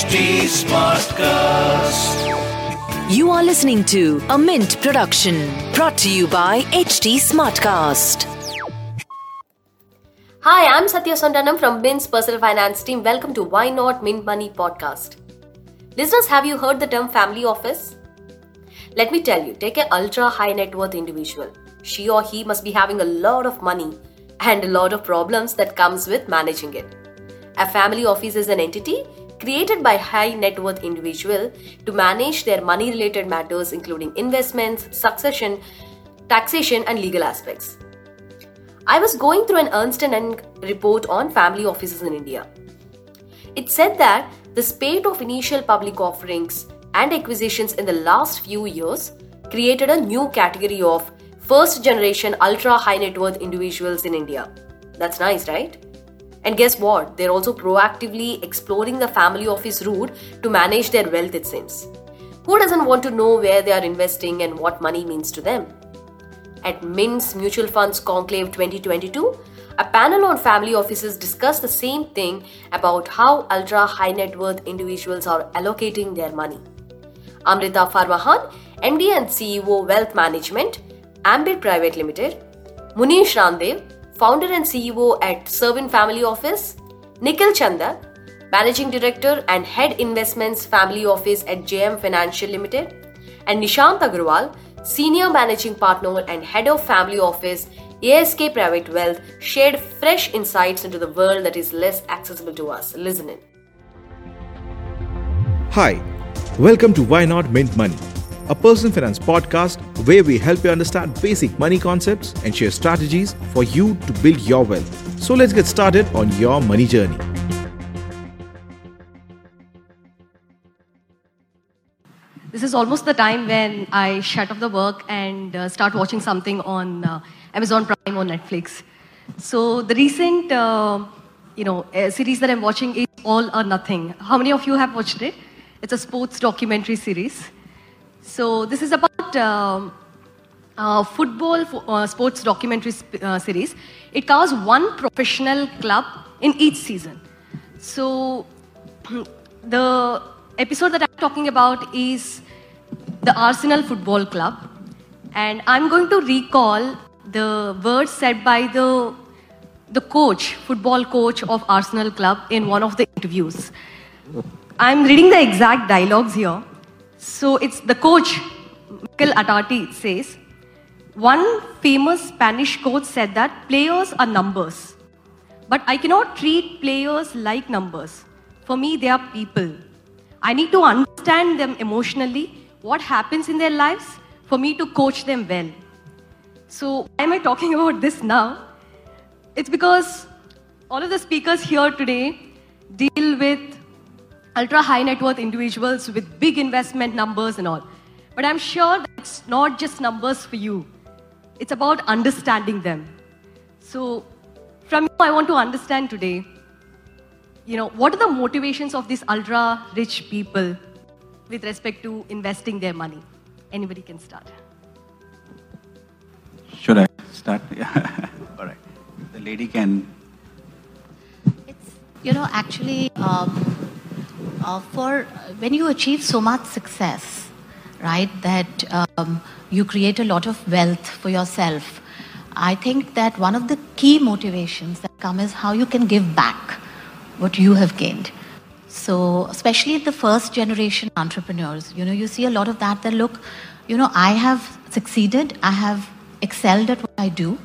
HT Smartcast. You are listening to a Mint production brought to you by HT Smartcast. Hi, I'm Satya Sontanam from Mint's personal finance team. Welcome to Why Not Mint Money podcast. Listeners, have you heard the term family office? Let me tell you, take an ultra high net worth individual. She or he must be having a lot of money and a lot of problems that comes with managing it. A family office is an entity created by high net worth individual to manage their money related matters including investments, succession, taxation and legal aspects. I was going through an Ernst & Young report on family offices in India. It said that the spate of initial public offerings and acquisitions in the last few years created a new category of first generation ultra high net worth individuals in India. That's nice, right? And guess what? They're also proactively exploring the family office route to manage their wealth, it seems. Who doesn't want to know where they are investing and what money means to them? At Mint's Mutual Funds Conclave 2022, a panel on family offices discussed the same thing about how ultra high net worth individuals are allocating their money. Amrita Farmahan, MD and CEO Wealth Management, Ambit Private Limited, Munish Randev, founder and CEO at Cervin Family Office, Nikhil Chanda, Managing Director and Head Investments Family Office at JM Financial Limited, and Nishant Agarwal, Senior Managing Partner and Head of Family Office, ASK Private Wealth, shared fresh insights into the world that is less accessible to us. Listen in. Hi, welcome to Why Not Mint Money, a personal finance podcast where we help you understand basic money concepts and share strategies for you to build your wealth. So let's get started on your money journey. This is almost the time when I shut off the work and uh, start watching something on uh, Amazon Prime or Netflix. So the recent, uh, you know, uh, series that I'm watching is All or Nothing. How many of you have watched it? It's a sports documentary series. So this is about um, football fo- uh, sports documentary uh, series. It covers one professional club in each season. So the episode that I'm talking about is the Arsenal Football Club, and I'm going to recall the words said by the the coach, football coach of Arsenal Club, in one of the interviews. I'm reading the exact dialogues here. So it's the coach, Mikel Arteta, says, one famous Spanish coach said that players are numbers, but I cannot treat players like numbers. For me, they are people. I need to understand them emotionally, what happens in their lives, for me to coach them well. So, why am I talking about this now? It's because all of the speakers here today deal ultra high net worth individuals with big investment numbers and all. But I'm sure that it's not just numbers for you, it's about understanding them. So, from you, I want to understand today you know, what are the motivations of these ultra rich people with respect to investing their money? Anybody can start. Should I start? Yeah. All right. The lady can. It's, you know, actually, um, uh, for when you achieve so much success, right, that um, you create a lot of wealth for yourself, I think that one of the key motivations that come is how you can give back what you have gained. So, especially the first generation entrepreneurs, you know, you see a lot of that. That look, you know, I have succeeded, I have excelled at what I do.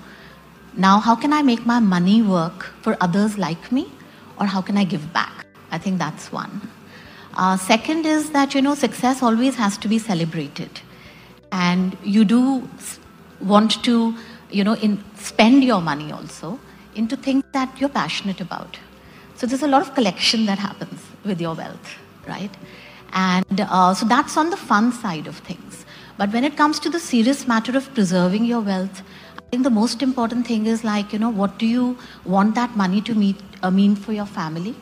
Now, how can I make my money work for others like me, or how can I give back? I think that's one. Uh, second is that you know, success always has to be celebrated, and you do want to, you know, in, spend your money also into things that you're passionate about. So there's a lot of collection that happens with your wealth, right? And uh, so that's on the fun side of things. But when it comes to the serious matter of preserving your wealth, I think the most important thing is like, you know, what do you want that money to meet, uh, mean for your family?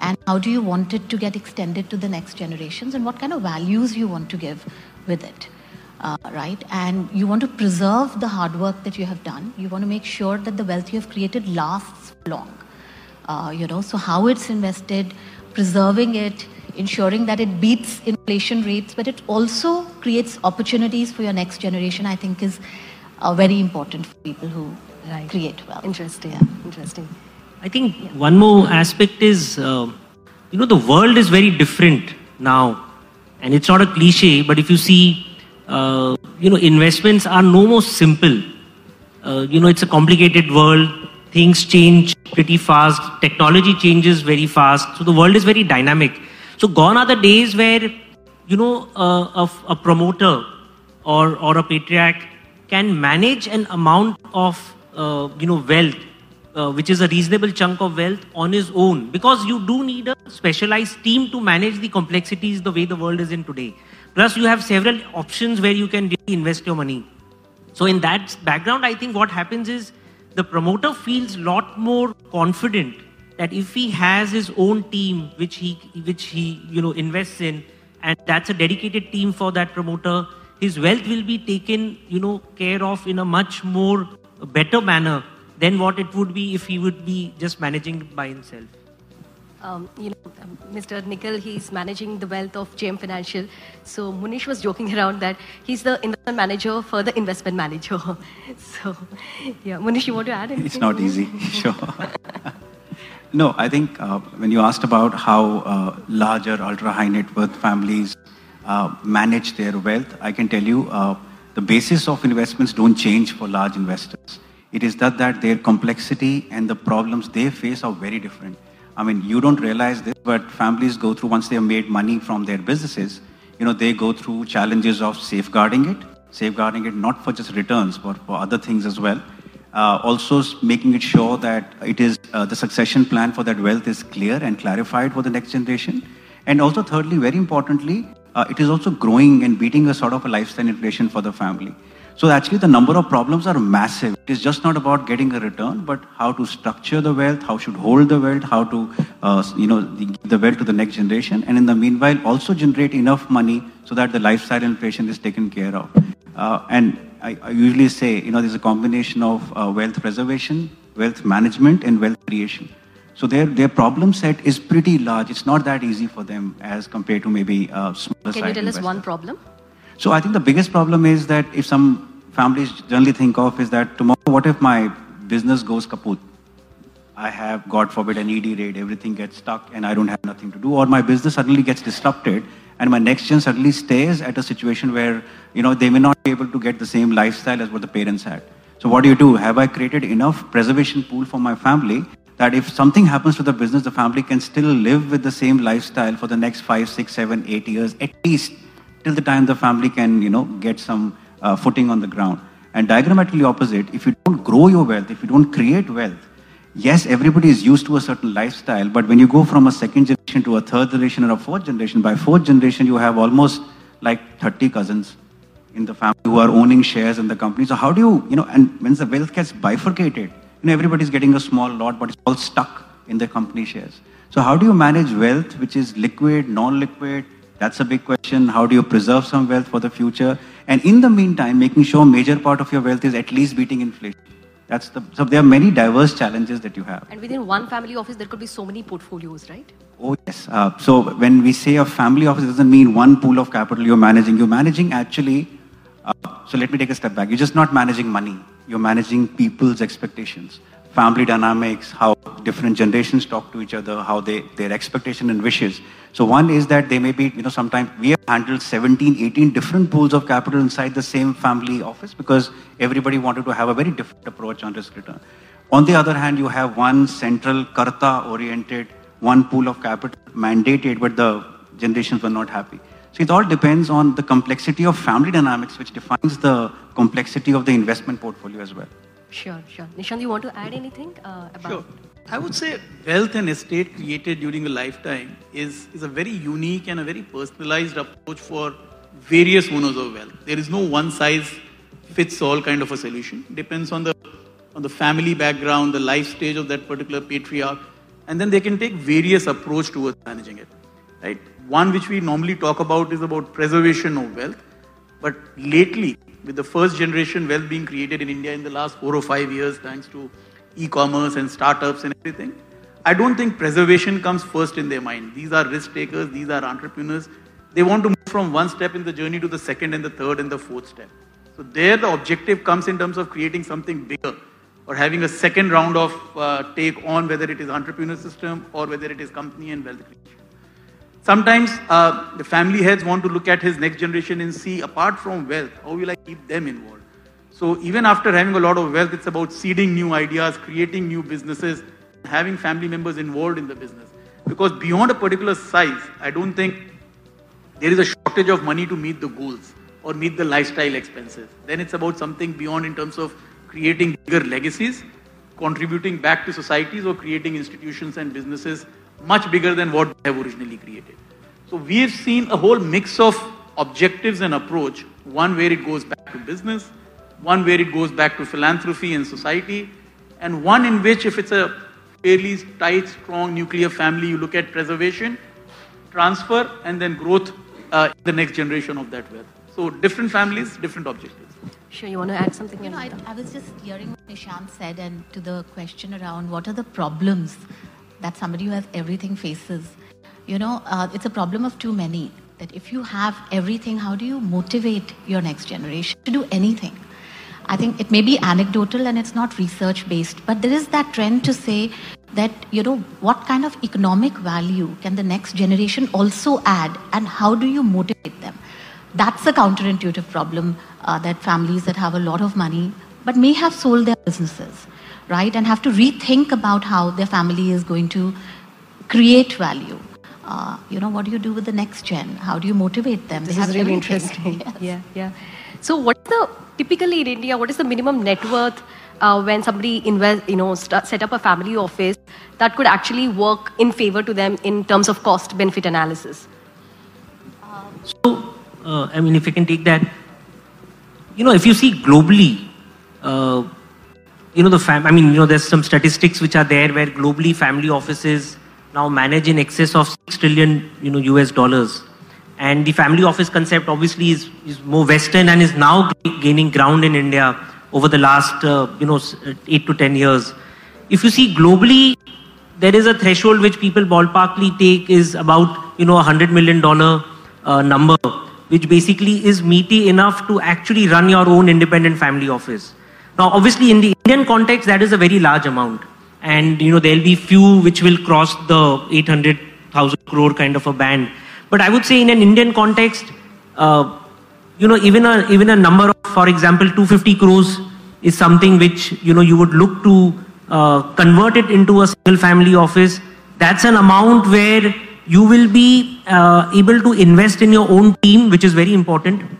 And how do you want it to get extended to the next generations? And what kind of values you want to give with it? Uh, right? And you want to preserve the hard work that you have done. You want to make sure that the wealth you have created lasts long. Uh, you know, so how it's invested, preserving it ensuring that it beats inflation rates, but it also creates opportunities for your next generation, I think is uh, very important for people who Right. create wealth. Interesting. Yeah. Interesting. I think one more aspect is, uh, you know, the world is very different now, and it's not a cliche. But if you see, uh, you know, investments are no more simple. Uh, you know, it's a complicated world. Things change pretty fast. Technology changes very fast. So the world is very dynamic. So gone are the days where, you know, a, a promoter or or a patriarch can manage an amount of, uh, you know, wealth uh, which is a reasonable chunk of wealth on his own because you do need a specialized team to manage the complexities the way the world is in today. Plus you have several options where you can really invest your money. So in that background i think what happens is the promoter feels lot more confident that if he has his own team which he which he you know invests in and that's a dedicated team for that promoter his wealth will be taken you know care of in a much more better manner than what it would be if he would be just managing by himself Um, you know, um, Mr. Nikhil, he's managing the wealth of JM Financial. So Munish was joking around that he's the investment manager for the investment manager. so, yeah, Munish, you want to add anything? It's not easy, sure. no, I think uh, when you asked about how uh, larger ultra high net worth families uh, manage their wealth, I can tell you uh, the basis of investments don't change for large investors. It is that, that their complexity and the problems they face are very different. I mean, you don't realize this, but families go through, once they have made money from their businesses, you know, they go through challenges of safeguarding it, safeguarding it not for just returns, but for other things as well. Uh, also making it sure that it is uh, the succession plan for that wealth is clear and clarified for the next generation. And also, thirdly, very importantly, uh, it is also growing and beating a sort of a lifestyle inflation for the family. So actually, the number of problems are massive. It is just not about getting a return, but how to structure the wealth, how should hold the wealth, how to, uh, you know, the, the wealth to the next generation, and in the meanwhile also generate enough money so that the lifestyle inflation is taken care of. Uh, and I, I usually say, you know, there's a combination of uh, wealth preservation, wealth management, and wealth creation. So their their problem set is pretty large. It's not that easy for them as compared to maybe uh, smaller Can you tell us one problem? So I think the biggest problem is that if some families generally think of is that tomorrow, what if my business goes kaput? I have, God forbid, an ED raid, everything gets stuck and I don't have nothing to do, or my business suddenly gets disrupted and my next gen suddenly stays at a situation where, you know, they may not be able to get the same lifestyle as what the parents had. So what do you do? Have I created enough preservation pool for my family that if something happens to the business, the family can still live with the same lifestyle for the next five, six, seven, eight years, at least till the time the family can, you know, get some uh, footing on the ground. And diagrammatically opposite, if you don't grow your wealth, if you don't create wealth, yes, everybody is used to a certain lifestyle, but when you go from a second generation to a third generation or a fourth generation, by fourth generation, you have almost like 30 cousins in the family who are owning shares in the company. So how do you, you know, and when the wealth gets bifurcated, you know, everybody's getting a small lot, but it's all stuck in the company shares. So how do you manage wealth which is liquid, non-liquid? That's a big question. How do you preserve some wealth for the future? And in the meantime, making sure major part of your wealth is at least beating inflation. That's the, so there are many diverse challenges that you have. And within one family office, there could be so many portfolios, right? Oh, yes. Uh, so when we say a family office, it doesn't mean one pool of capital you're managing. You're managing actually, uh, so let me take a step back. You're just not managing money. You're managing people's expectations, family dynamics, how different generations talk to each other, how they, their expectation and wishes. So one is that they may be, you know, sometimes we have handled 17, 18 different pools of capital inside the same family office because everybody wanted to have a very different approach on risk return. On the other hand, you have one central karta oriented, one pool of capital mandated, but the generations were not happy. So it all depends on the complexity of family dynamics, which defines the complexity of the investment portfolio as well. Sure, sure. Nishant, you want to add anything uh, about? Sure. I would say wealth and estate created during a lifetime is, is a very unique and a very personalized approach for various owners of wealth. There is no one size fits all kind of a solution. Depends on the on the family background, the life stage of that particular patriarch, and then they can take various approach towards managing it. Right? One which we normally talk about is about preservation of wealth. But lately, with the first generation wealth being created in India in the last four or five years, thanks to e-commerce and startups and everything, I don't think preservation comes first in their mind. These are risk takers, these are entrepreneurs. They want to move from one step in the journey to the second and the third and the fourth step. So there the objective comes in terms of creating something bigger or having a second round of uh, take on whether it is entrepreneur system or whether it is company and wealth creation. Sometimes uh, the family heads want to look at his next generation and see apart from wealth, how will I keep them involved? So even after having a lot of wealth, it's about seeding new ideas, creating new businesses, having family members involved in the business. Because beyond a particular size, I don't think there is a shortage of money to meet the goals or meet the lifestyle expenses. Then it's about something beyond in terms of creating bigger legacies, contributing back to societies or creating institutions and businesses much bigger than what they have originally created. So we've seen a whole mix of objectives and approach, one where it goes back to business, one where it goes back to philanthropy and society, and one in which if it's a fairly tight, strong nuclear family, you look at preservation, transfer, and then growth uh, in the next generation of that wealth. So different families, different objectives. Sure, you want to add something? You know, I, I was just hearing what Nishant said, and to the question around what are the problems that somebody who has everything faces. You know, uh, it's a problem of too many. That if you have everything, how do you motivate your next generation to do anything? I think it may be anecdotal and it's not research based, but there is that trend to say that, you know, what kind of economic value can the next generation also add and how do you motivate them? That's a counterintuitive problem uh, that families that have a lot of money but may have sold their businesses, right? And have to rethink about how their family is going to create value. Uh, you know, what do you do with the next gen? How do you motivate them? This They is really interesting. Yes. Yeah, yeah. So, what is the typically in India? What is the minimum net worth uh, when somebody invest, you know, st- set up a family office that could actually work in favor to them in terms of cost benefit analysis? So, uh, I mean, if you can take that, you know, if you see globally, uh, you know, the fam- I mean, you know, there's some statistics which are there where globally family offices now manage in excess of six trillion, you know, US dollars, and the family office concept obviously is is more Western and is now gaining ground in India over the last, uh, you know, eight to ten years. If you see globally, there is a threshold which people ballparkly take is about you know a hundred million dollar uh, number, which basically is meaty enough to actually run your own independent family office. Now, obviously, in the Indian context, that is a very large amount, and you know there'll be few which will cross the eight hundred thousand crore kind of a band. But I would say in an Indian context, uh, you know, even a even a number of, for example, 250 crores is something which you know you would look to uh, convert it into a single family office. That's an amount where you will be uh, able to invest in your own team, which is very important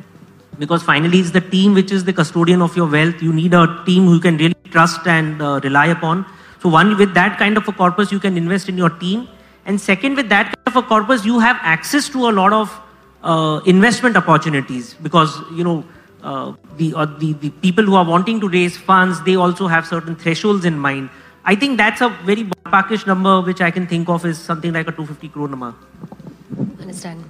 because finally it's the team which is the custodian of your wealth. You need a team who you can really trust and uh, rely upon. So one with that kind of a corpus, you can invest in your team. And second, with that kind of a corpus, you have access to a lot of uh, investment opportunities because you know uh, the, uh, the the people who are wanting to raise funds, they also have certain thresholds in mind. I think that's a very ballparkish number which I can think of is something like a 250 crore number. Understand?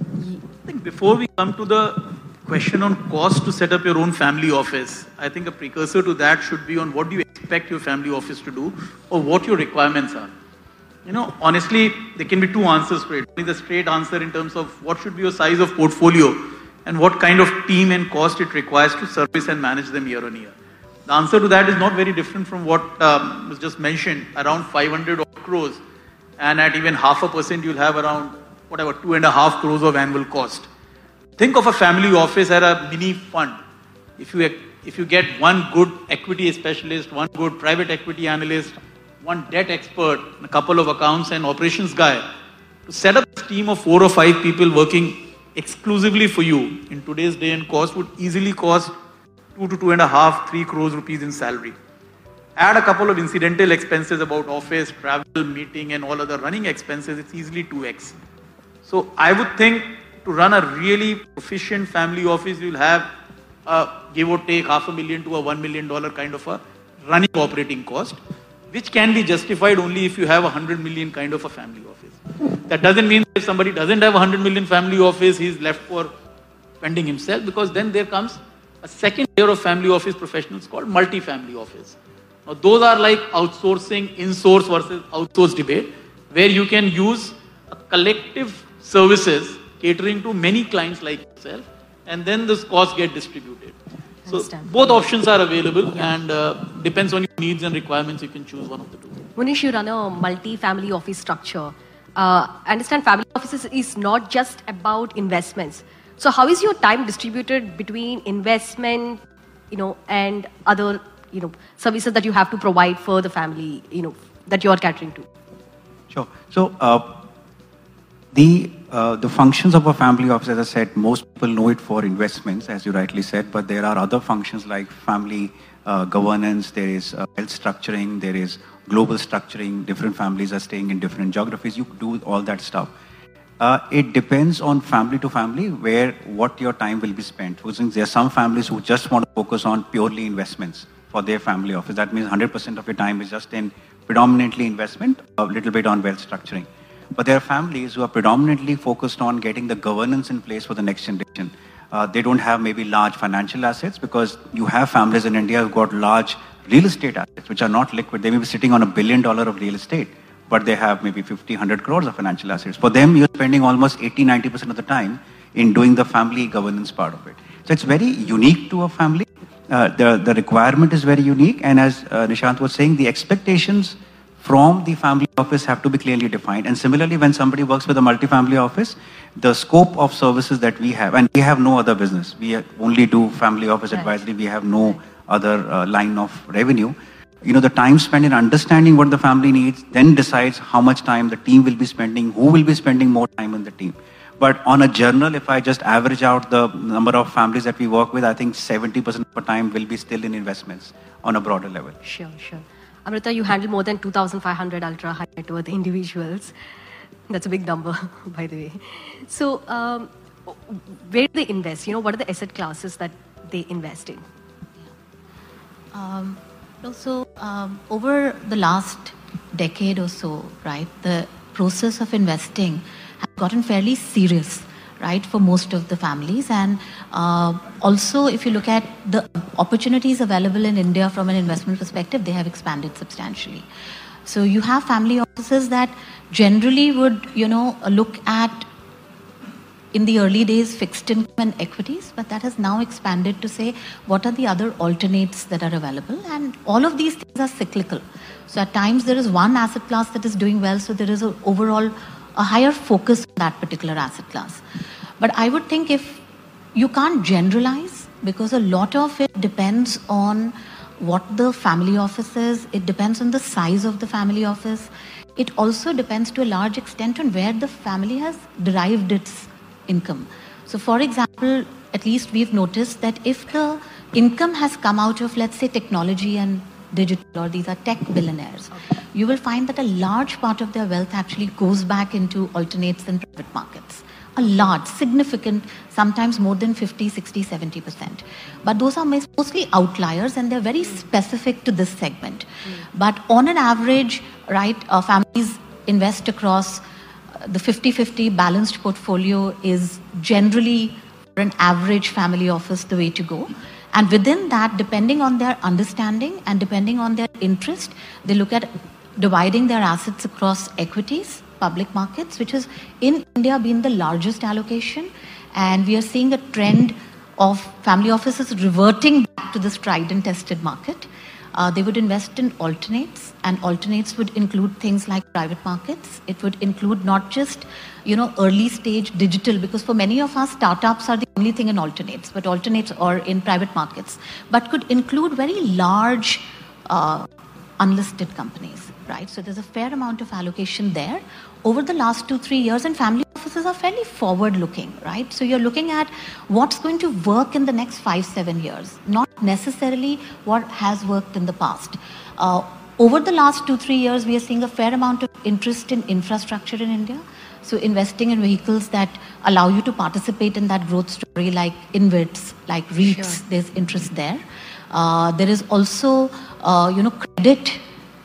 I think before we come to the question on cost to set up your own family office, I think a precursor to that should be on what do you expect your family office to do or what your requirements are. You know, honestly, there can be two answers for it. The straight answer in terms of what should be your size of portfolio and what kind of team and cost it requires to service and manage them year on year. The answer to that is not very different from what um, was just mentioned, around 500 crores, and at even half a percent, you'll have around whatever two and a half crores of annual cost. Think of a family office as a mini fund. If you if you get one good equity specialist, one good private equity analyst, one debt expert, a couple of accounts and operations guy, to set up a team of four or five people working exclusively for you in today's day and cost would easily cost two to two and a half, three crores rupees in salary. Add a couple of incidental expenses about office, travel, meeting, and all other running expenses, it's easily 2x. So I would think to run a really proficient family office, you'll have a give or take half a million to a one million dollar kind of a running operating cost, which can be justified only if you have a hundred million kind of a family office. That doesn't mean if somebody doesn't have a hundred million family office, he's left for spending himself, because then there comes a second layer of family office professionals called multi-family office. Now those are like outsourcing, in-source versus outsource debate. where you can use collective services catering to many clients like yourself, and then this cost get distributed. So both options are available, and uh, depends on your needs and requirements. You can choose one of the two. Munish, you run a multi-family office structure. Uh, understand family offices is not just about investments. So how is your time distributed between investment, you know, and other, you know, services that you have to provide for the family, you know, that you are catering to? Sure. So uh, the uh, the functions of a family office, as I said, most people know it for investments, as you rightly said. But there are other functions like family uh, governance. There is uh, health structuring. There is global structuring. Different families are staying in different geographies. You do all that stuff. Uh, it depends on family to family where what your time will be spent. For instance, there are some families who just want to focus on purely investments for their family office. That means 100% of your time is just in predominantly investment, a little bit on wealth structuring. But there are families who are predominantly focused on getting the governance in place for the next generation. Uh, they don't have maybe large financial assets because you have families in India who've got large real estate assets which are not liquid. They may be sitting on a billion dollar of real estate, but they have maybe 50, 100 crores of financial assets. For them, you're spending almost 80, 90% of the time in doing the family governance part of it. So it's very unique to a family. Uh, the, the requirement is very unique. And as uh, Nishant was saying, the expectations from the family office have to be clearly defined. And similarly, when somebody works with a multifamily office, the scope of services that we have, and we have no other business. We only do family office Right. advisory. We have no other uh, line of revenue. You know, the time spent in understanding what the family needs then decides how much time the team will be spending, who will be spending more time in the team. But on a journal, if I just average out the number of families that we work with, I think 70% of the time will be still in investments on a broader level. Sure, sure. Amrita, you handle more than 2,500 ultra high net worth individuals. That's a big number, by the way. So, um, where do they invest? You know, what are the asset classes that they invest in? Um, um, over the last decade or so, right, the process of investing has gotten fairly serious, right, for most of the families. And uh, also, if you look at the opportunities available in India from an investment perspective, they have expanded substantially. So you have family offices that generally would, you know, look at in the early days fixed income and equities, but that has now expanded to say what are the other alternates that are available, and all of these things are cyclical. So at times there is one asset class that is doing well, so there is a overall a higher focus on that particular asset class. But I would think if you can't generalize because a lot of it depends on what the family office is, it depends on the size of the family office. It also depends to a large extent on where the family has derived its income. So, for example, at least we've noticed that if the income has come out of, let's say, technology and digital, or these are tech billionaires, you will find that a large part of their wealth actually goes back into alternates and private markets. A large, significant, sometimes more than 50, 60, 70%. But those are mostly outliers and they're very specific to this segment. But on an average, right, uh, families invest across uh, the 50 50 balanced portfolio is generally for an average family office the way to go. And within that, depending on their understanding and depending on their interest, they look at dividing their assets across equities, public markets, which has in India been the largest allocation. And we are seeing a trend of family offices reverting back to this tried and tested market. Uh, they would invest in alternates, and alternates would include things like private markets. It would include not just, you know, early stage digital, because for many of us, startups are the only thing in alternates, but alternates or in private markets, but could include very large uh, unlisted companies, right? So there's a fair amount of allocation there. Over the last two, three years, and family offices are fairly forward looking, right? So you're looking at what's going to work in the next five, seven years, not necessarily what has worked in the past. Uh, over the last two, three years, we are seeing a fair amount of interest in infrastructure in India. So investing in vehicles that allow you to participate in that growth story, like InvITs, like REITs, there's interest there. Uh, there is also, uh, you know, credit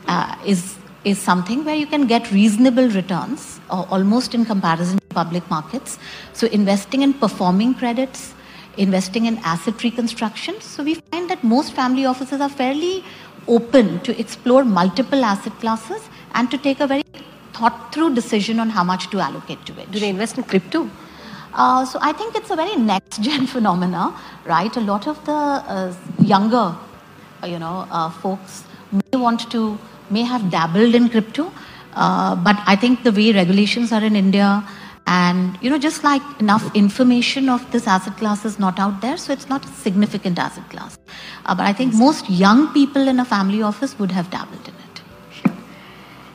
uh, is is something where you can get reasonable returns, uh, almost in comparison to public markets. So investing in performing credits, investing in asset reconstruction. So we find that most family offices are fairly open to explore multiple asset classes and to take a very thought through decision on how much to allocate to it. Do they invest in crypto? Uh, so I think it's a very next gen phenomena, right? A lot of the uh, younger, you know, uh, folks may want to, may have dabbled in crypto, uh, but I think the way regulations are in India, and you know, just like enough information of this asset class is not out there, so it's not a significant asset class. Uh, but I think most young people in a family office would have dabbled in it.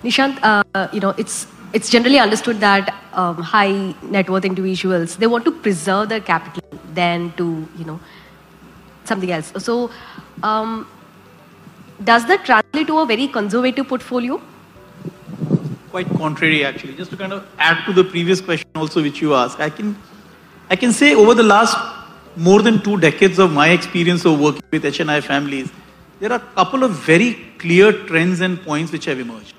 Nishant, uh, you know, it's it's generally understood that um, high net worth individuals they want to preserve their capital than to you know something else. So, um, does that translate to a very conservative portfolio? quite contrary actually. Just to kind of add to the previous question also which you asked i can i can say over the last more than two decades of my experience of working with hni families there are a couple of very clear trends and points which have emerged.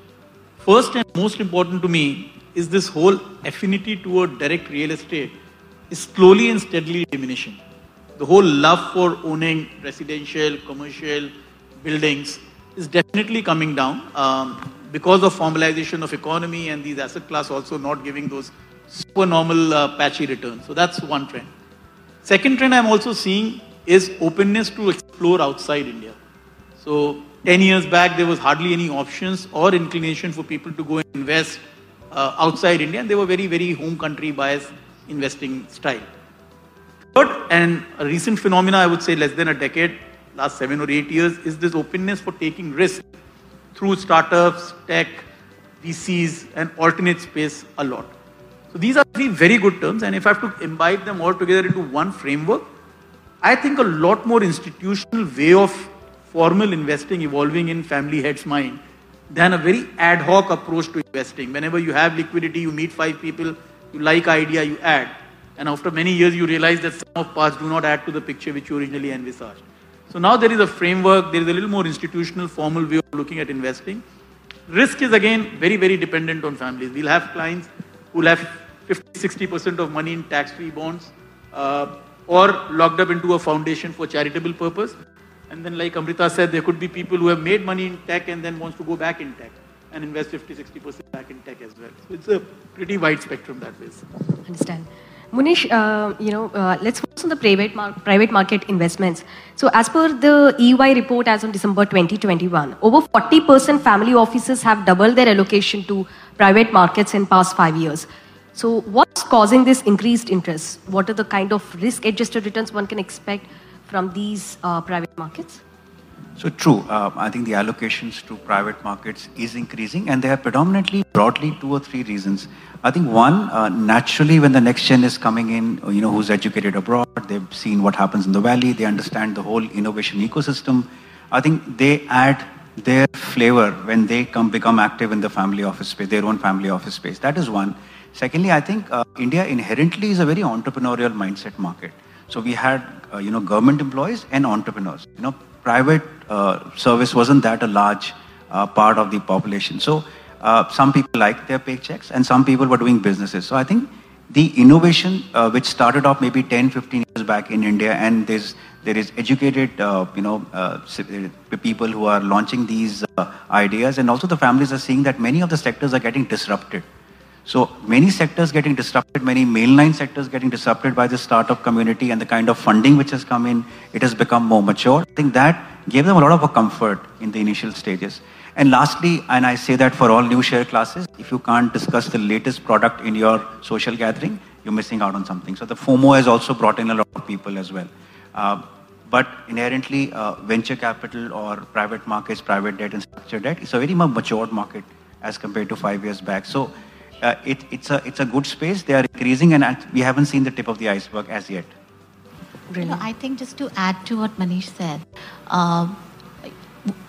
First and most important to me is this whole affinity toward direct real estate is slowly and steadily diminishing. The whole love for owning residential commercial buildings is definitely coming down um, because of formalization of economy and these asset class also not giving those super normal uh, patchy returns. So that's one trend. Second trend I'm also seeing is openness to explore outside India. So 10 years back there was hardly any options or inclination for people to go and invest uh, outside India and they were very very home country bias investing style. Third and a recent phenomena I would say less than a decade, last seven or eight years is this openness for taking risk through startups, tech, VCs, and alternate space a lot. So these are three very good terms, and if I have to imbibe them all together into one framework, I think a lot more institutional way of formal investing evolving in family heads' mind than a very ad hoc approach to investing. Whenever you have liquidity, you meet five people, you like idea, you add. And after many years, you realize that some of parts do not add to the picture which you originally envisaged. So now there is a framework, there is a little more institutional, formal way of looking at investing. Risk is again very, very dependent on families. We'll have clients who will have 50, 60% of money in tax-free bonds uh, or locked up into a foundation for charitable purpose. And then like Amrita said, there could be people who have made money in tech and then wants to go back in tech and invest 50, 60% back in tech as well. So it's a pretty wide spectrum that way. Understand. Munish, uh, you know, uh, let's focus on the private, mar- private market investments. So, as per the EY report as on December 2021, over 40% family offices have doubled their allocation to private markets in past five years. So, what's causing this increased interest? What are the kind of risk-adjusted returns one can expect from these uh, private markets? So true. Uh, I think the allocations to private markets is increasing, and they are predominantly broadly two or three reasons. I think one, uh, naturally, when the next gen is coming in, you know, who's educated abroad, they've seen what happens in the valley, they understand the whole innovation ecosystem. I think they add their flavor when they come become active in the family office space, their own family office space. That is one. Secondly, I think uh, India inherently is a very entrepreneurial mindset market. So we had, uh, you know, government employees and entrepreneurs. You know, private service wasn't that a large uh, part of the population. So uh, some people liked their paychecks and some people were doing businesses. So I think the innovation uh, which started off maybe 10, 15 years back in India and there's, there is educated, uh, you know, uh, people who are launching these ideas and also the families are seeing that many of the sectors are getting disrupted. So many sectors getting disrupted, many mainline sectors getting disrupted by the startup community and the kind of funding which has come in, it has become more mature. I think that gave them a lot of a comfort in the initial stages. And lastly, and I say that for all new share classes, if you can't discuss the latest product in your social gathering, you're missing out on something. So the FOMO has also brought in a lot of people as well. Uh, but inherently, uh, venture capital or private markets, private debt and structured debt, it's a very much matured market as compared to five years back. So uh, it, it's, a, it's a good space. They are increasing and we haven't seen the tip of the iceberg as yet. Really? Know, I think just to add to what Manish said, uh,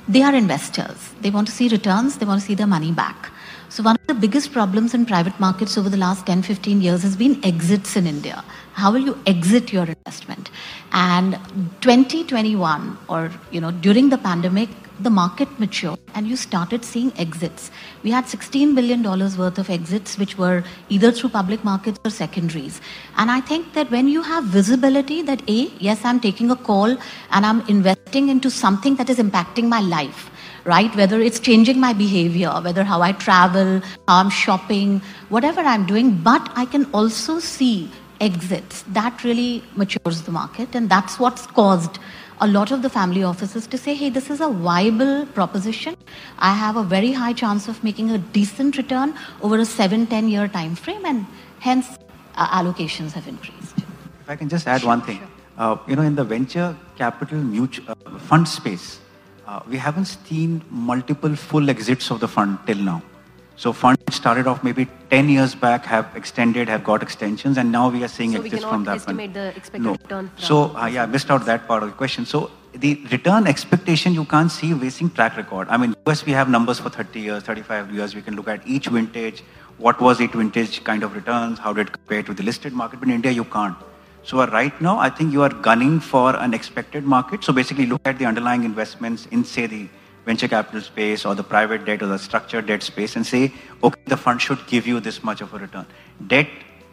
they are investors. They want to see returns, they want to see their money back. So, one of the biggest problems in private markets over the last 10 15 years has been exits in India. How will you exit your investment? And 2021, or you know, during the pandemic, the market matured and you started seeing exits. We had $16 billion worth of exits, which were either through public markets or secondaries. And I think that when you have visibility that, A, yes, I'm taking a call and I'm investing into something that is impacting my life, right? Whether it's changing my behavior, whether how I travel, how I'm shopping, whatever I'm doing, but I can also see exits. That really matures the market, and that's what's caused a lot of the family offices to say, hey, this is a viable proposition. I have a very high chance of making a decent return over a 7 10 year time frame, and hence uh, allocations have increased. If I can just add one thing. Uh, you know, in the venture capital mutual, uh, fund space, uh, we haven't seen multiple full exits of the fund till now. So funds started off maybe 10 years back, have extended, have got extensions, and now we are seeing So exits from that estimate fund. the expected no. return So uh, yeah, I missed out that part of the question. So the return expectation you can't see basing track record. I mean, US we have numbers for 30 years, 35 years. We can look at each vintage, what was each vintage kind of returns, how did it compare to the listed market. But in India, you can't. So uh, right now, I think you are gunning for an expected market. So basically, look at the underlying investments in, say, the venture capital space or the private debt or the structured debt space and say, okay, the fund should give you this much of a return. Debt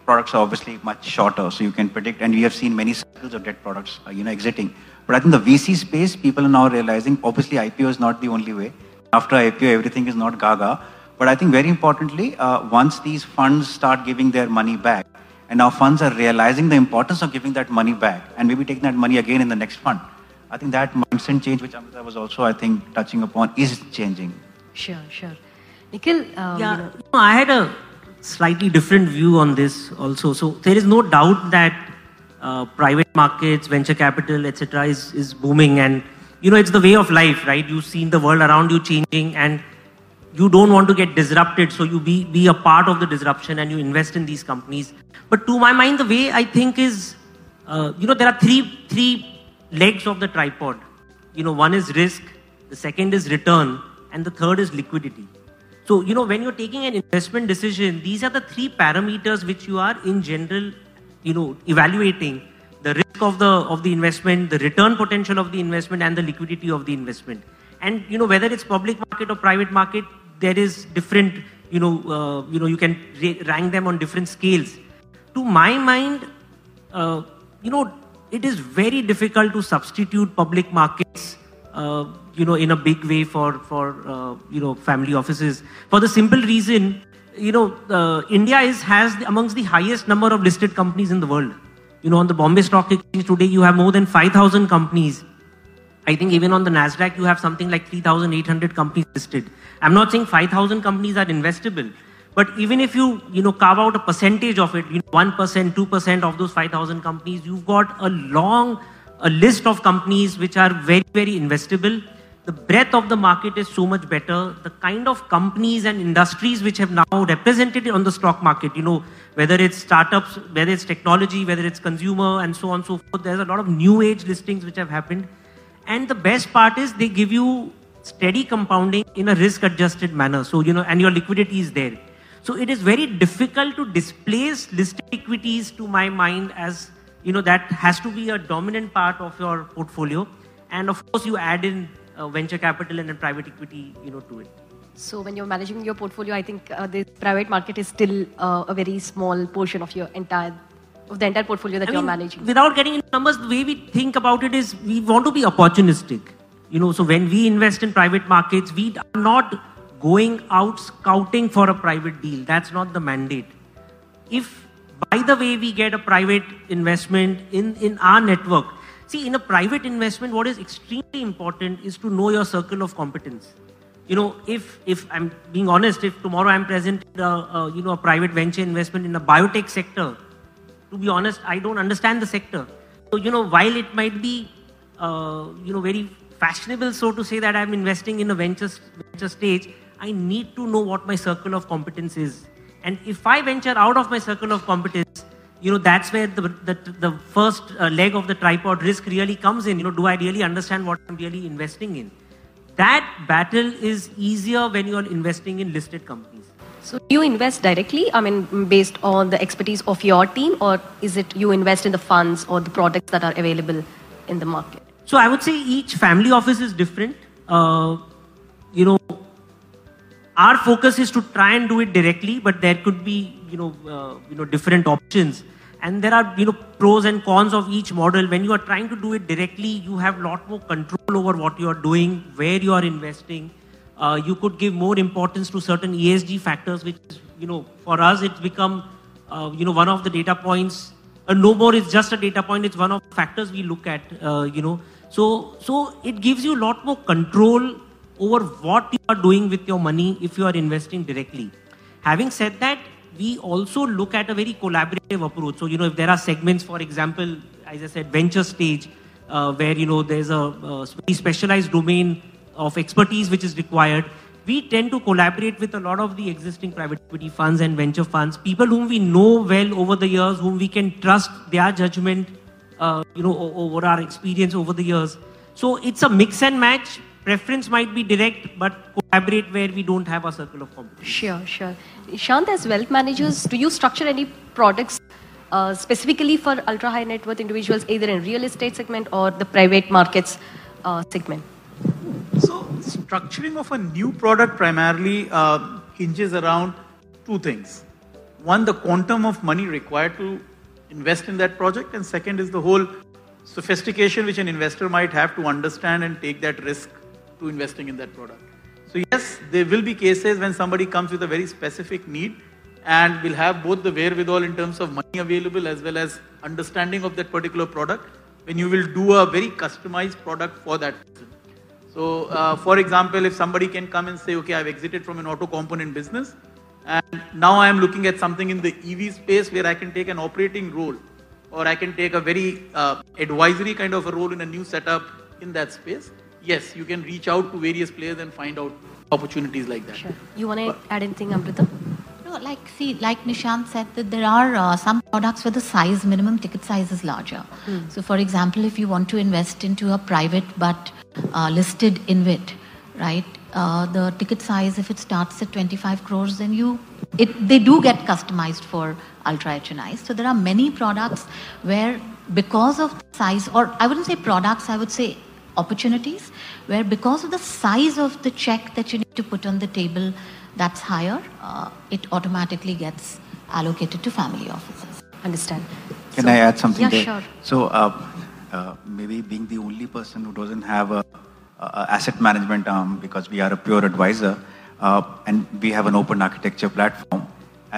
products are obviously much shorter, so you can predict, and we have seen many cycles of debt products, uh, you know, exiting. But I think the VC space, people are now realizing, obviously IPO is not the only way. After IPO, everything is not gaga. But I think very importantly, uh, once these funds start giving their money back, and now funds are realizing the importance of giving that money back, and maybe taking that money again in the next fund. I think that mindset change, which Amrita was also, I think, touching upon, is changing. Sure, sure. Nikhil, um, yeah, you know, no, I had a slightly different view on this also. So there is no doubt that uh, private markets, venture capital, etc., is is booming, and you know it's the way of life, right? You've seen the world around you changing, and you don't want to get disrupted, so you be be a part of the disruption and you invest in these companies. But to my mind, the way I think is, uh, you know, there are three three legs of the tripod. You know, one is risk, the second is return, and the third is liquidity. So, you know, when you're taking an investment decision, these are the three parameters which you are in general, you know, evaluating the risk of the of the investment, the return potential of the investment, and the liquidity of the investment. And you know, whether it's public market or private market, there is different, you know, uh, you know, you can rank them on different scales. To my mind, uh, you know, it is very difficult to substitute public markets, uh, you know, in a big way for for uh, you know family offices. For the simple reason, you know, uh, India is has the, amongst the highest number of listed companies in the world. You know, on the Bombay Stock Exchange today, you have more than 5,000 companies. I think even on the Nasdaq, you have something like 3,800 companies listed. I'm not saying 5,000 companies are investable, but even if you you know carve out a percentage of it, you know, one percent, two percent of those 5,000 companies, you've got a long a list of companies which are very very investable. The breadth of the market is so much better. The kind of companies and industries which have now represented on the stock market, you know, whether it's startups, whether it's technology, whether it's consumer, and so on and so forth. There's a lot of new age listings which have happened. And the best part is they give you steady compounding in a risk adjusted manner. So, you know, and your liquidity is there. So it is very difficult to displace listed equities to my mind as, you know, that has to be a dominant part of your portfolio. And of course, you add in uh, venture capital and then private equity, you know, to it. so when you're managing your portfolio, I think uh, the private market is still uh, a very small portion of your entire of the entire portfolio that I you're mean, managing. Without getting into numbers, the way we think about it is we want to be opportunistic. You know, so when we invest in private markets, we are not going out scouting for a private deal. That's not the mandate. If by the way we get a private investment in, in our network, see, in a private investment, what is extremely important is to know your circle of competence you know, if if I'm being honest, if tomorrow I'm present in a, a, you know a private venture investment in the biotech sector, to be honest, I don't understand the sector. So you know, while it might be uh, you know very fashionable, so to say, that I'm investing in a venture venture stage, I need to know what my circle of competence is. And if I venture out of my circle of competence, you know that's where the the, the first uh, leg of the tripod risk really comes in. You know, do I really understand what I'm really investing in? that battle is easier when you're investing in listed companies. So you invest directly? I mean, based on the expertise of your team, or is it you invest in the funds or the products that are available in the market? So I would say each family office is different. Uh, you know, our focus is to try and do it directly, but there could be you know uh, you know different options, and there are you know pros and cons of each model. When you are trying to do it directly, you have a lot more control over what you are doing, where you are investing, Uh, you could give more importance to certain ESG factors, which you know, for us, it's become, uh, you know, one of the data points. Uh, no more is just a data point. It's one of the factors we look at, uh, you know. So, so it gives you a lot more control over what you are doing with your money if you are investing directly. Having said that, we also look at a very collaborative approach. So, you know, if there are segments, for example, as I said, venture stage, uh, where, you know, there's a, a specialized domain of expertise which is required, we tend to collaborate with a lot of the existing private equity funds and venture funds, people whom we know well over the years, whom we can trust their judgment, uh, you know, over our experience over the years. So it's a mix and match. Preference might be direct, but collaborate where we don't have a circle of competition. Sure, sure. Shant, as wealth managers, do you structure any products uh, specifically for ultra high net worth individuals, either in real estate segment or the private markets uh, segment? So, structuring of a new product primarily uh, hinges around two things. One, the quantum of money required to invest in that project, and second is the whole sophistication which an investor might have to understand and take that risk to investing in that product. So, yes, there will be cases when somebody comes with a very specific need and will have both the wherewithal in terms of money available as well as understanding of that particular product when you will do a very customized product for that person. So, uh, for example, if somebody can come and say, okay, I've exited from an auto component business and now I am looking at something in the EV space where I can take an operating role or I can take a very uh, advisory kind of a role in a new setup in that space. Yes, you can reach out to various players and find out opportunities like that. Sure. You want to add anything, Amrita? No, like see, like Nishant said, that there are uh, some products where the size minimum ticket size is larger. Hmm. So, for example, if you want to invest into a private but uh, listed InvIT, right? Uh, the ticket size, if it starts at 25 crores, then you it they do get customized for ultra HNIs. So there are many products where because of size, or I wouldn't say products, I would say opportunities, where because of the size of the check that you need to put on the table, that's higher, uh, it automatically gets allocated to family offices. Understand. Can So- I add something Yeah, there? sure. So uh, uh, maybe being the only person who doesn't have a, a asset management arm because we are a pure advisor uh, and we have an open architecture platform.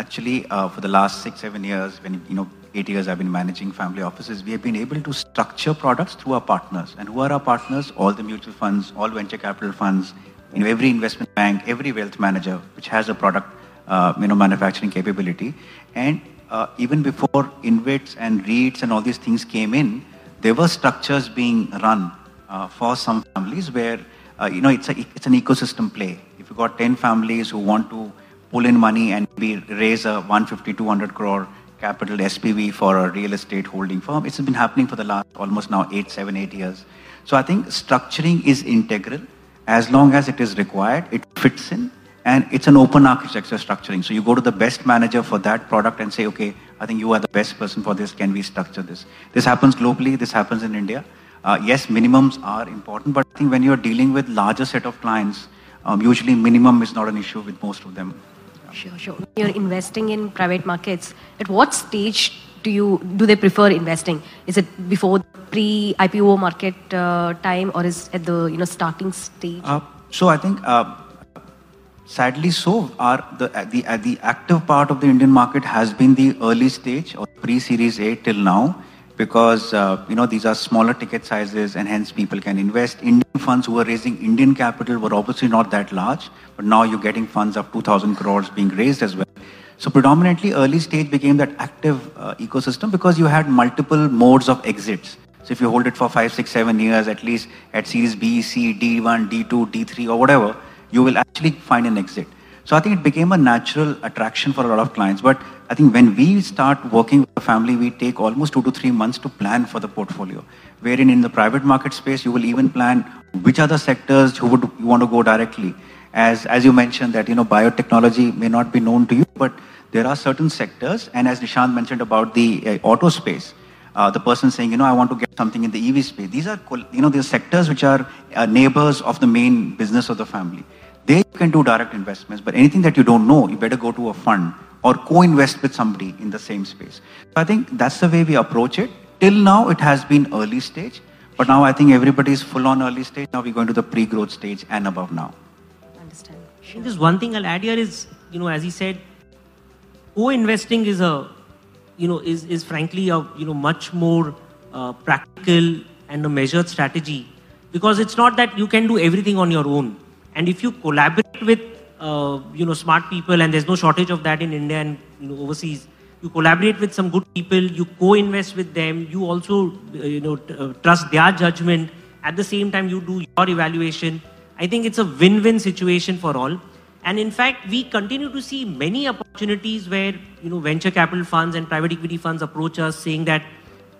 Actually, uh, for the last six, seven years, when you know, eight years I've been managing family offices, we have been able to structure products through our partners. And who are our partners? All the mutual funds, all venture capital funds, you know, every investment bank, every wealth manager which has a product, uh, you know, manufacturing capability. And uh, even before InvITs and REITs and all these things came in, there were structures being run uh, for some families where, uh, you know, it's, a, it's an ecosystem play. If you've got 10 families who want to pull in money and be, raise a 150, 200 crore capital SPV for a real estate holding firm, it's been happening for the last almost now eight, seven, eight years. So I think structuring is integral. As long as it is required, it fits in and it's an open architecture structuring. So you go to the best manager for that product and say, okay, I think you are the best person for this. Can we structure this? This happens globally. This happens in India. Uh, yes, minimums are important, but I think when you're dealing with larger set of clients, um, usually minimum is not an issue with most of them. Sure, sure. You're investing in private markets. At what stage do you do they prefer investing? Is it before pre-IPO market uh, time, or is at the you know starting stage? Uh, so I think, uh, sadly, so are the uh, the uh, the active part of the Indian market has been the early stage or pre-Series A till now, because uh, you know these are smaller ticket sizes and hence people can invest. Indian funds who are raising Indian capital were obviously not that large, but now you're getting funds of 2,000 crores being raised as well. So predominantly early stage became that active uh, ecosystem because you had multiple modes of exits. So if you hold it for five, six, seven years, at least at series B, C, D1, D2, D3 or whatever, you will actually find an exit. So I think it became a natural attraction for a lot of clients. But I think when we start working with a family, we take almost two to three months to plan for the portfolio. Wherein in the private market space, you will even plan which other sectors you would you want to go directly. As as you mentioned that you know biotechnology may not be known to you, but there are certain sectors, and as Nishant mentioned about the uh, auto space, uh, the person saying, you know, I want to get something in the EV space. These are, you know, these sectors which are uh, neighbors of the main business of the family. They you can do direct investments, but anything that you don't know, you better go to a fund or co-invest with somebody in the same space. So I think that's the way we approach it. Till now, it has been early stage, but now I think everybody is full on early stage. Now we're going to the pre-growth stage and above now. Understand. I think There's one thing I'll add here is, you know, as he said, co-investing is a, you know, is, is frankly a, you know, much more uh, practical and a measured strategy because it's not that you can do everything on your own. And if you collaborate with, uh, you know, smart people, and there's no shortage of that in India and you know, overseas, you collaborate with some good people, you co-invest with them, you also, uh, you know, uh, trust their judgment. At the same time, you do your evaluation. I think it's a win-win situation for all. And in fact, we continue to see many opportunities where you know venture capital funds and private equity funds approach us saying that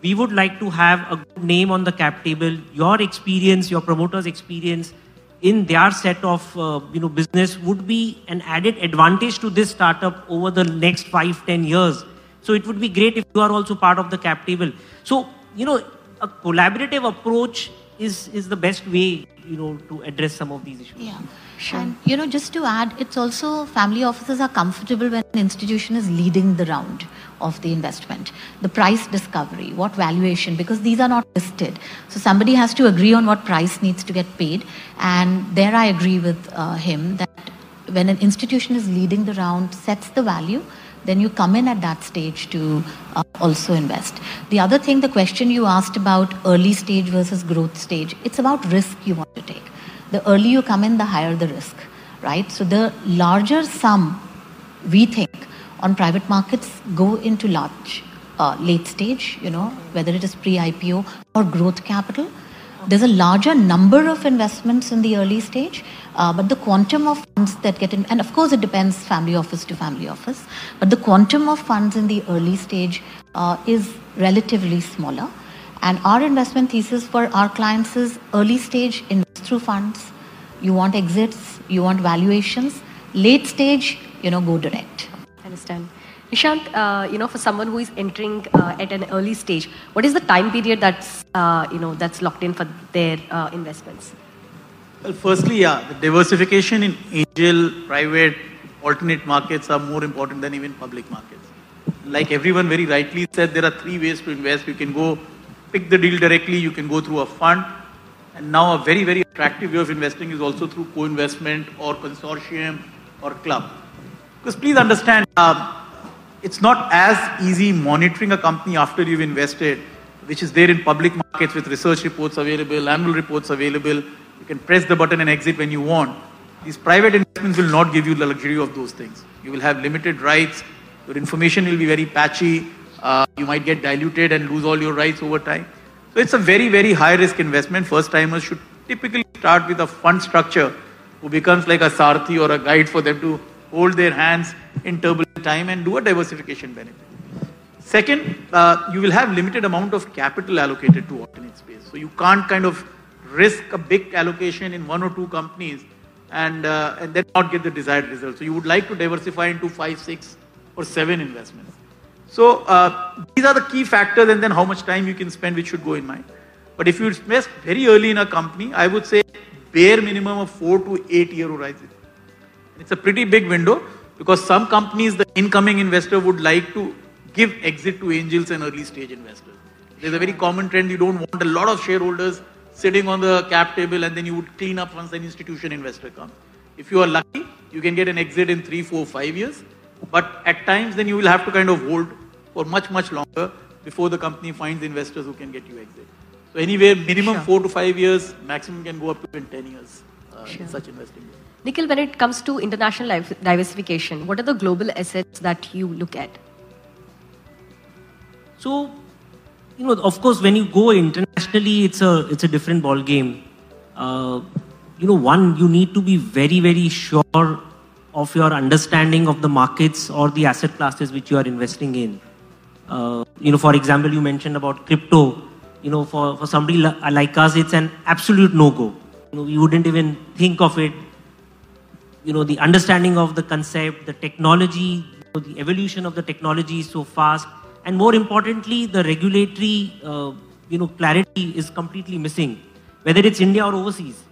we would like to have a good name on the cap table. Your experience, your promoter's experience in their set of uh, you know business would be an added advantage to this startup over the next five, ten years. So it would be great if you are also part of the cap table. So you know a collaborative approach is is the best way you know to address some of these issues. Yeah. And you know, just to add, it's also family offices are comfortable when an institution is leading the round of the investment. The price discovery, what valuation, because these are not listed. So somebody has to agree on what price needs to get paid. And there I agree with uh, him that when an institution is leading the round, sets the value, then you come in at that stage to uh, also invest. The other thing, the question you asked about early stage versus growth stage, it's about risk you want to take. The earlier you come in, the higher the risk, right? So the larger sum we think on private markets go into large, uh, late stage, you know, whether it is pre-IPO or growth capital. There's a larger number of investments in the early stage, uh, but the quantum of funds that get in, and of course it depends family office to family office, but the quantum of funds in the early stage uh, is relatively smaller. And our investment thesis for our clients is early stage invest through funds. You want exits, you want valuations. Late stage, you know, go direct. Understand. Nishant, uh, you know, for someone who is entering uh, at an early stage, what is the time period that's, uh, you know, that's locked in for their uh, investments? Well, firstly, yeah, the diversification in angel, private, alternate markets are more important than even public markets. Like everyone very rightly said, there are three ways to invest. You can go pick the deal directly, you can go through a fund, and now a very, very attractive way of investing is also through co-investment or consortium or club. Because please understand, um, it's not as easy monitoring a company after you've invested, which is there in public markets with research reports available, annual reports available. You can press the button and exit when you want. These private investments will not give you the luxury of those things. You will have limited rights. Your information will be very patchy. Uh, you might get diluted and lose all your rights over time. So it's a very, very high risk investment. First timers should typically start with a fund structure who becomes like a sarthi or a guide for them to hold their hands in turbulent time and do a diversification benefit. Second, uh, you will have limited amount of capital allocated to alternate space. So you can't kind of risk a big allocation in one or two companies and, uh, and then not get the desired result. So you would like to diversify into five, six, or seven investments. So uh, these are the key factors, and then how much time you can spend, which should go in mind. But if you invest very early in a company, I would say bare minimum of four to eight year horizon. It's a pretty big window because some companies, the incoming investor would like to give exit to angels and early stage investors. There's a very common trend. You don't want a lot of shareholders sitting on the cap table and then you would clean up once an institution investor comes. If you are lucky, you can get an exit in three, four, five years. But at times, then you will have to kind of hold for much, much longer before the company finds investors who can get you exit. So anywhere, minimum Sure. four to five years, maximum can go up to even 10 years uh, Sure. in such investing. Nikhil, when it comes to international diversification, what are the global assets that you look at? So, you know, of course, when you go internationally, it's a it's a different ball game. Uh, you know, one you need to be very very sure of your understanding of the markets or the asset classes which you are investing in. Uh, you know, for example, you mentioned about crypto. You know, for, for somebody like us, it's an absolute no-go. You know, we wouldn't even think of it. You know, the understanding of the concept, the technology, the evolution of the technology is so fast, and more importantly, the regulatory, uh, you know, clarity is completely missing, whether it's India or overseas.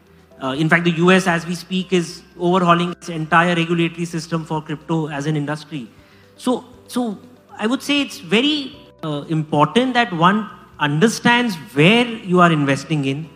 Uh, in fact, the US, as we speak, is overhauling its entire regulatory system for crypto as an industry. So, so I would say it's very uh, important that one understands where you are investing in.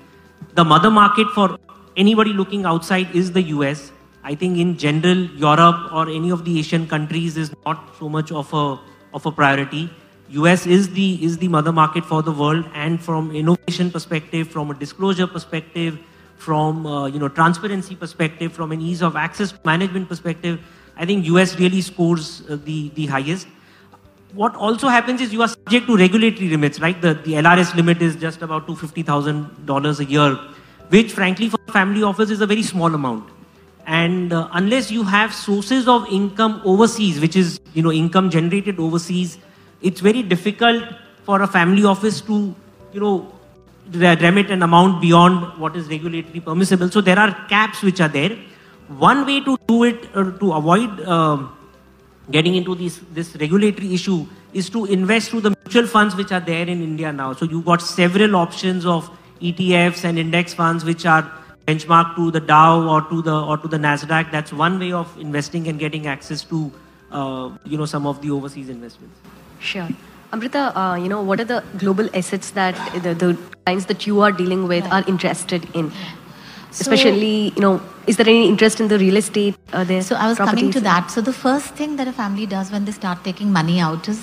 The mother market for anybody looking outside is the US. I think in general, Europe or any of the Asian countries is not so much of a of a priority. US is the is the mother market for the world, and from innovation perspective, from a disclosure perspective, from uh, you know transparency perspective, from an ease of access management perspective, I think US really scores uh, the the highest. What also happens is you are subject to regulatory limits, right? The the LRS limit is just about two fifty thousand dollars a year, which frankly for family office is a very small amount. And uh, unless you have sources of income overseas, which is you know income generated overseas, it's very difficult for a family office to you know remit an amount beyond what is regulatory permissible. So there are caps which are there. One way to do it uh, to avoid uh, getting into this this regulatory issue is to invest through the mutual funds which are there in India now. So you've got several options of ETFs and index funds which are benchmarked to the Dow or to the or to the Nasdaq. That's one way of investing and getting access to uh, you know some of the overseas investments. Sure. Amrita, uh, you know, what are the global assets that the, the clients that you are dealing with are interested in? Especially, you know, is there any interest in the real estate uh, there? So I was coming to that. So the first thing that a family does when they start taking money out is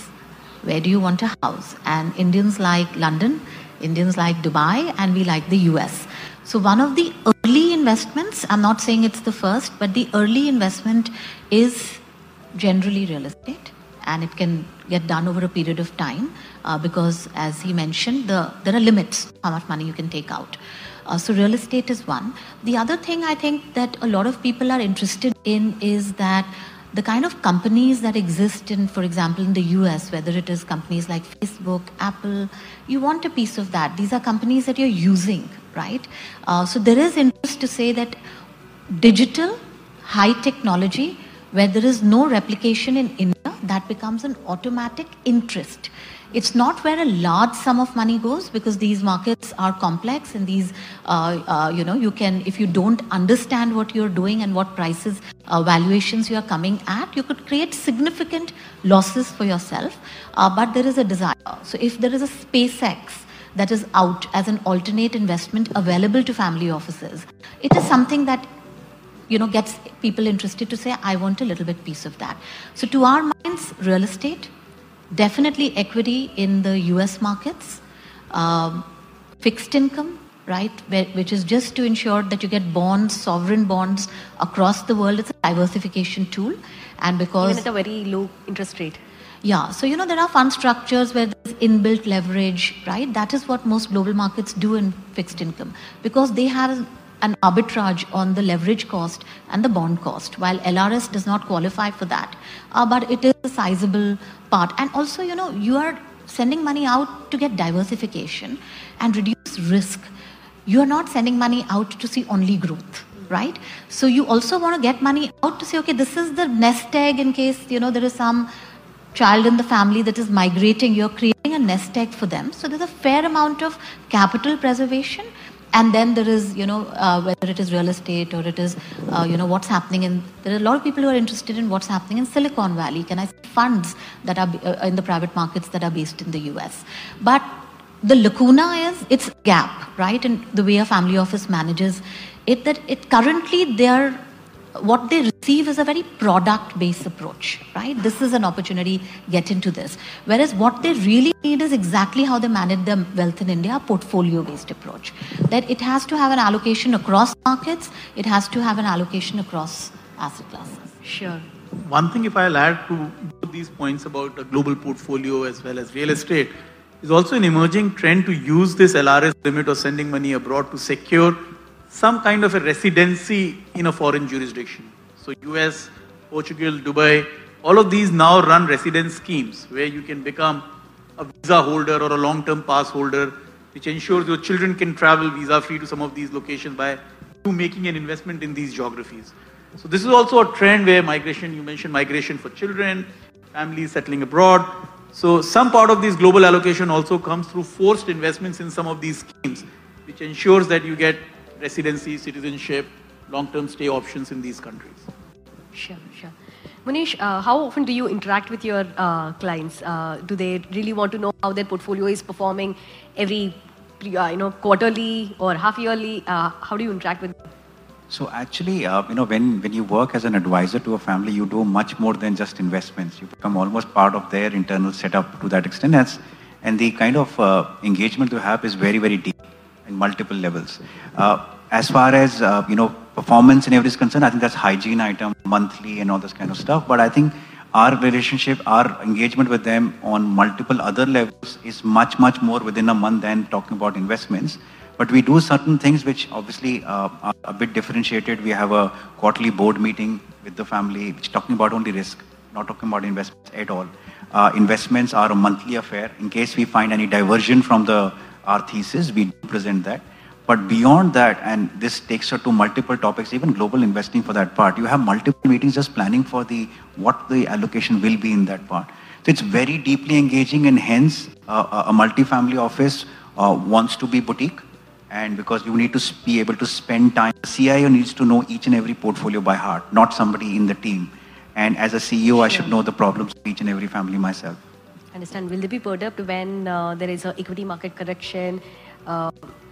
where do you want a house? And Indians like London, Indians like Dubai, and we like the US. So one of the early investments, I'm not saying it's the first, but the early investment is generally real estate and it can get done over a period of time uh, because as he mentioned the, there are limits how much money you can take out. Uh, so real estate is one. The other thing i think that a lot of people are interested in is that the kind of companies that exist in for example in the us whether it is companies like facebook apple you want a piece of that. These are companies that you're using right uh, so there is interest to say that digital high technology where there is no replication in India, that becomes an automatic interest. It's not where a large sum of money goes because these markets are complex and these, uh, uh, you know, you can, if you don't understand what you're doing and what prices, uh, valuations you are coming at, you could create significant losses for yourself. Uh, but there is a desire. So if there is a SpaceX, that is out as an alternate investment available to family offices. It is something that you know gets people interested to say i want a little bit piece of that so to our minds real estate definitely equity in the us markets um, fixed income right which is just to ensure that you get bonds sovereign bonds across the world it's a diversification tool and because Even at a very low interest rate. Yeah, so you know there are fund structures where there's inbuilt leverage, right? That is what most global markets do in fixed income because they have an arbitrage on the leverage cost and the bond cost, while LRS does not qualify for that. Uh, but it is a sizable part. And also, you know, you are sending money out to get diversification and reduce risk. You are not sending money out to see only growth right so you also want to get money out to say okay this is the nest egg in case you know there is some child in the family that is migrating you're creating a nest egg for them. So there's a fair amount of capital preservation. And then there is you know uh, whether it is real estate or it is uh, you know what's happening in there are a lot of people who are interested in what's happening in silicon valley. Can i funds that are uh, in the private markets that are based in the us but the lacuna is its gap right? And the way a family office manages it that it currently they are what they receive is a very product based approach right? This is an opportunity get into this. Whereas what they really need is exactly how they manage their wealth in India, portfolio based approach. That it has to have an allocation across markets it has to have an allocation across asset classes. Sure. One thing, if I'll add to these points about a global portfolio as well as real estate, is also an emerging trend to use this LRS limit or sending money abroad to secure some kind of a residency in a foreign jurisdiction. So, US, Portugal, Dubai, all of these now run residence schemes where you can become a visa holder or a long term pass holder, which ensures your children can travel visa free to some of these locations by you making an investment in these geographies. So this is also a trend where migration, you mentioned migration for children, families settling abroad. So some part of this global allocation also comes through forced investments in some of these schemes, which ensures that you get residency, citizenship, long-term stay options in these countries. Sure, sure. Munish, uh, how often do you interact with your uh, clients? Uh, do they really want to know how their portfolio is performing every, uh, you know, quarterly or half yearly? Uh, how do you interact with them? So actually, uh, you know, when, when you work as an advisor to a family, you do much more than just investments. You become almost part of their internal setup to that extent. As, and the kind of uh, engagement you have is very, very deep in multiple levels. Uh, as far as, uh, you know, performance and everything is concerned, I think that's hygiene item, monthly and all this kind of stuff. But I think our relationship, our engagement with them on multiple other levels is much, much more within a month than talking about investments. But we do certain things which obviously uh, are a bit differentiated. We have a quarterly board meeting with the family, which talking about only risk, not talking about investments at all. Uh, investments are a monthly affair. In case we find any diversion from the our thesis, we present that. But beyond that, and this takes us to multiple topics, even global investing for that part, you have multiple meetings just planning for the what the allocation will be in that part. So it's very deeply engaging, and hence uh, a multi-family office uh, wants to be boutique and because you need to be able to spend time. The CIO needs to know each and every portfolio by heart, not somebody in the team. And as a CEO. I should know the problems of each and every family myself. Understand? Will they be perturbed when uh, there is an equity market correction? Uh,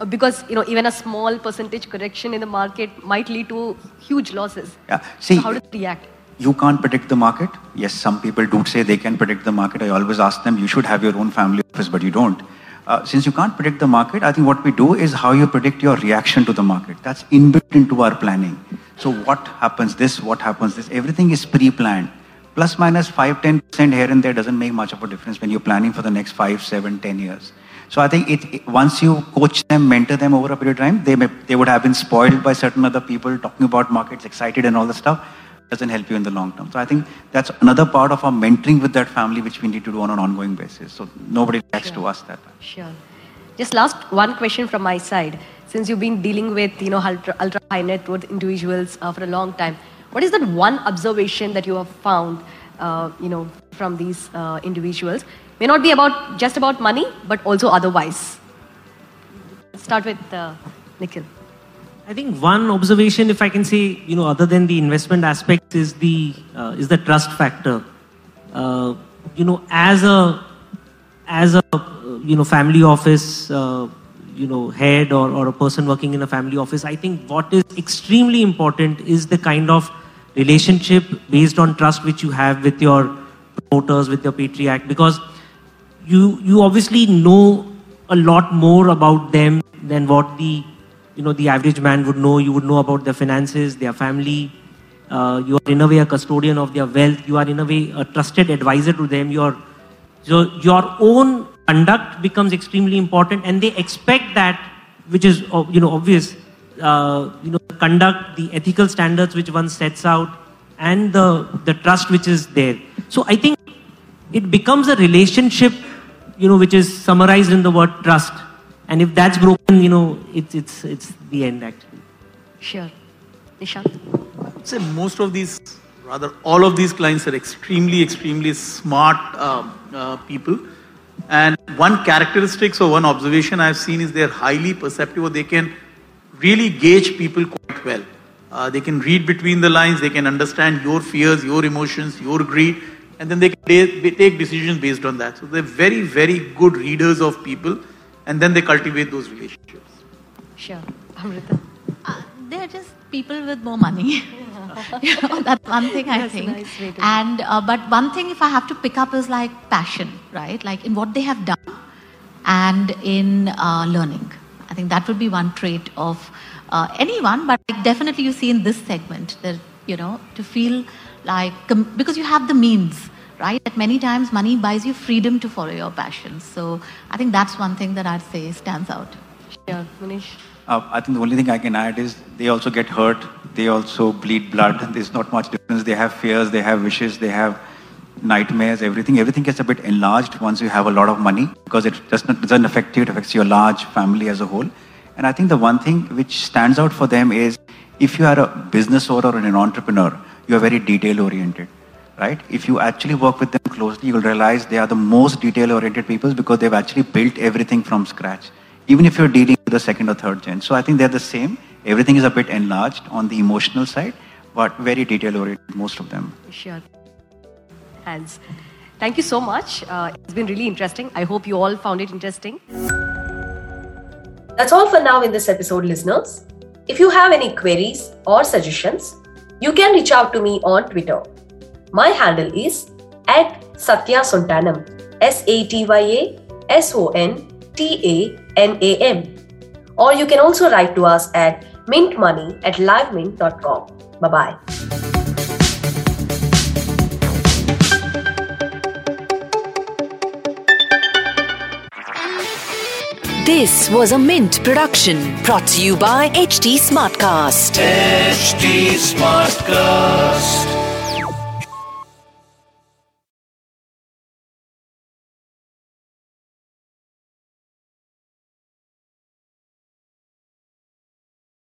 because you know even a small percentage correction in the market might lead to huge losses. Yeah. See, so how do they react? You can't predict the market. Yes, some people do say they can predict the market. I always ask them, you should have your own family office, but you don't uh, since you can't predict the market, I think what we do is how you predict your reaction to the market. That's inbuilt into our planning. So what happens this, what happens this, everything is pre-planned. Plus minus 5, 10% here and there doesn't make much of a difference when you're planning for the next 5, 7, 10 years. So I think it, it, once you coach them, mentor them over a period of time, they, may, they would have been spoiled by certain other people talking about markets, excited and all the stuff doesn't help you in the long term. So I think that's another part of our mentoring with that family which we need to do on an ongoing basis. So nobody reacts sure. to us that. Sure. Just last one question from my side. Since you've been dealing with you know ultra, ultra high net worth individuals uh, for a long time, what is that one observation that you have found uh, you know from these uh, individuals? May not be about just about money, but also otherwise. Let's start with uh, Nikhil. I think one observation, if I can say, you know, other than the investment aspect, is the uh, is the trust factor. Uh, you know, as a as a you know family office, uh, you know, head or, or a person working in a family office, I think what is extremely important is the kind of relationship based on trust which you have with your promoters, with your patriarch, because you you obviously know a lot more about them than what the you know the average man would know. You would know about their finances, their family. Uh, you are in a way a custodian of their wealth. You are in a way a trusted advisor to them. Your so your own conduct becomes extremely important, and they expect that, which is uh, you know obvious. Uh, you know, conduct, the ethical standards which one sets out, and the the trust which is there. So I think it becomes a relationship, you know, which is summarized in the word trust and if that's broken, you know, it's, it's, it's the end actually. Sure. Nishant? say most of these, rather all of these clients are extremely, extremely smart uh, uh, people. And one characteristics or one observation I've seen is they're highly perceptive or they can really gauge people quite well. Uh, they can read between the lines, they can understand your fears, your emotions, your greed, and then they can take decisions based on that. So they're very, very good readers of people and then they cultivate those relationships. Sure. Amrita? Uh, they're just people with more money. you know, that's one thing I that's think. Nice and uh, but one thing, if I have to pick up, is like passion, right? Like in what they have done and in uh, learning. I think that would be one trait of uh, anyone, but definitely you see in this segment that you know to feel like because you have the means right? That many times money buys you freedom to follow your passions. So I think that's one thing that I'd say stands out. Yeah, Manish. Uh, I think the only thing I can add is they also get hurt. They also bleed blood. There's not much difference. They have fears. They have wishes. They have nightmares. Everything. Everything gets a bit enlarged once you have a lot of money because it doesn't, doesn't affect you. It affects your large family as a whole. And I think the one thing which stands out for them is if you are a business owner or an entrepreneur, you are very detail oriented right? If you actually work with them closely, you'll realize they are the most detail-oriented people because they've actually built everything from scratch, even if you're dealing with the second or third gen. So I think they're the same. Everything is a bit enlarged on the emotional side, but very detail-oriented, most of them. Sure. Hands. Thank you so much. Uh, it's been really interesting. I hope you all found it interesting. That's all for now in this episode, listeners. If you have any queries or suggestions, you can reach out to me on Twitter. My handle is at Satya Sontanam. S A T Y A S O N T A N A M. Or you can also write to us at mintmoney at livemint.com. Bye bye. This was a Mint production brought to you by HT Smartcast. HT Smartcast.